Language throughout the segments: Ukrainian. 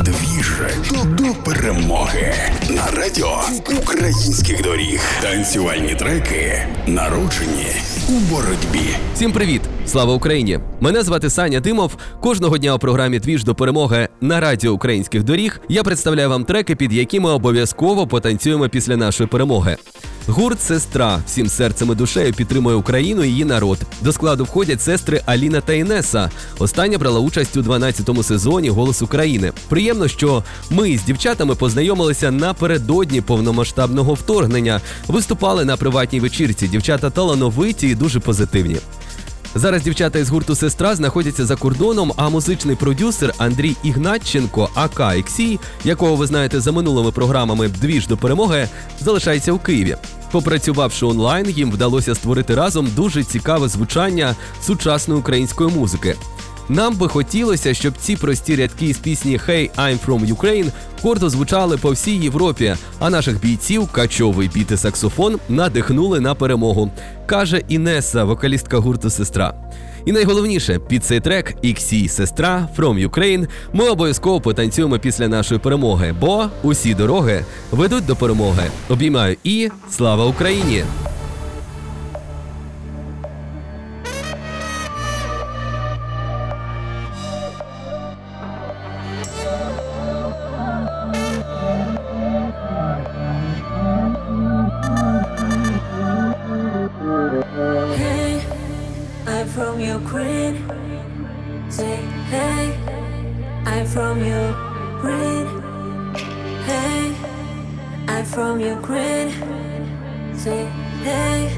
Двіж до перемоги на радіо українських доріг. Танцювальні треки народжені у боротьбі. Всім привіт! Слава Україні! Мене звати Саня Димов. Кожного дня у програмі Двіж до перемоги на радіо українських доріг я представляю вам треки, під які ми обов'язково потанцюємо після нашої перемоги. Гурт Сестра всім серцем і душею підтримує Україну і її народ. До складу входять сестри Аліна та Інеса. Остання брала участь у 12-му сезоні Голос України. Приємно, що ми з дівчатами познайомилися напередодні повномасштабного вторгнення. Виступали на приватній вечірці. Дівчата талановиті і дуже позитивні. Зараз дівчата із гурту Сестра знаходяться за кордоном, а музичний продюсер Андрій Ігнатченко, АК Ексій, якого ви знаєте за минулими програмами Двіж до перемоги, залишається у Києві. Попрацювавши онлайн, їм вдалося створити разом дуже цікаве звучання сучасної української музики. Нам би хотілося, щоб ці прості рядки з пісні «Hey, I'm from Ukraine» гордо звучали по всій Європі, а наших бійців качовий біт і саксофон надихнули на перемогу, каже Інеса, вокалістка гурту Сестра. І найголовніше, під цей трек XC Сестра From Ukraine ми обов'язково потанцюємо після нашої перемоги, бо усі дороги ведуть до перемоги. Обіймаю і слава Україні! Say, hey, I'm from Ukraine. Hey, I'm from Ukraine. Say, hey,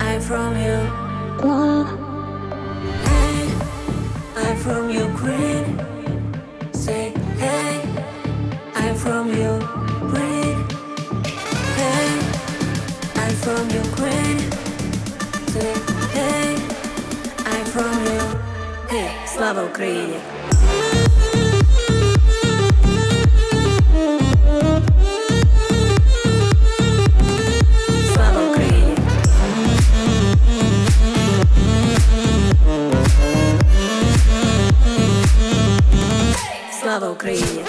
I'm from you. Hey, I'm from Ukraine. Say, hey, I'm from Ukraine. Hey, I'm from Ukraine. Слава Україні! Слава Україні!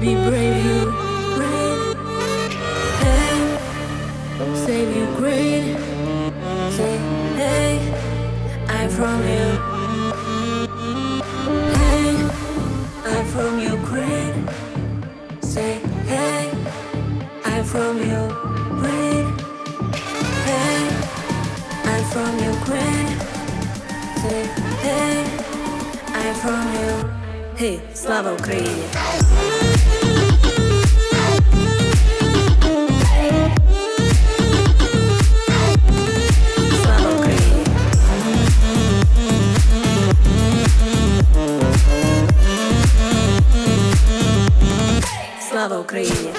be brave, Ukraine. Hey, save Ukraine. Say, hey, I'm from you. Hey, I'm from Ukraine. Say, hey, I'm from Ukraine. Hey, I'm from Ukraine. Say, hey, I'm from you. Hey, слава Україні! Слава Україні!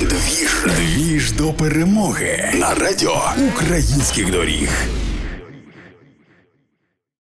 Двіж, двіж до перемоги на радіо українських доріг.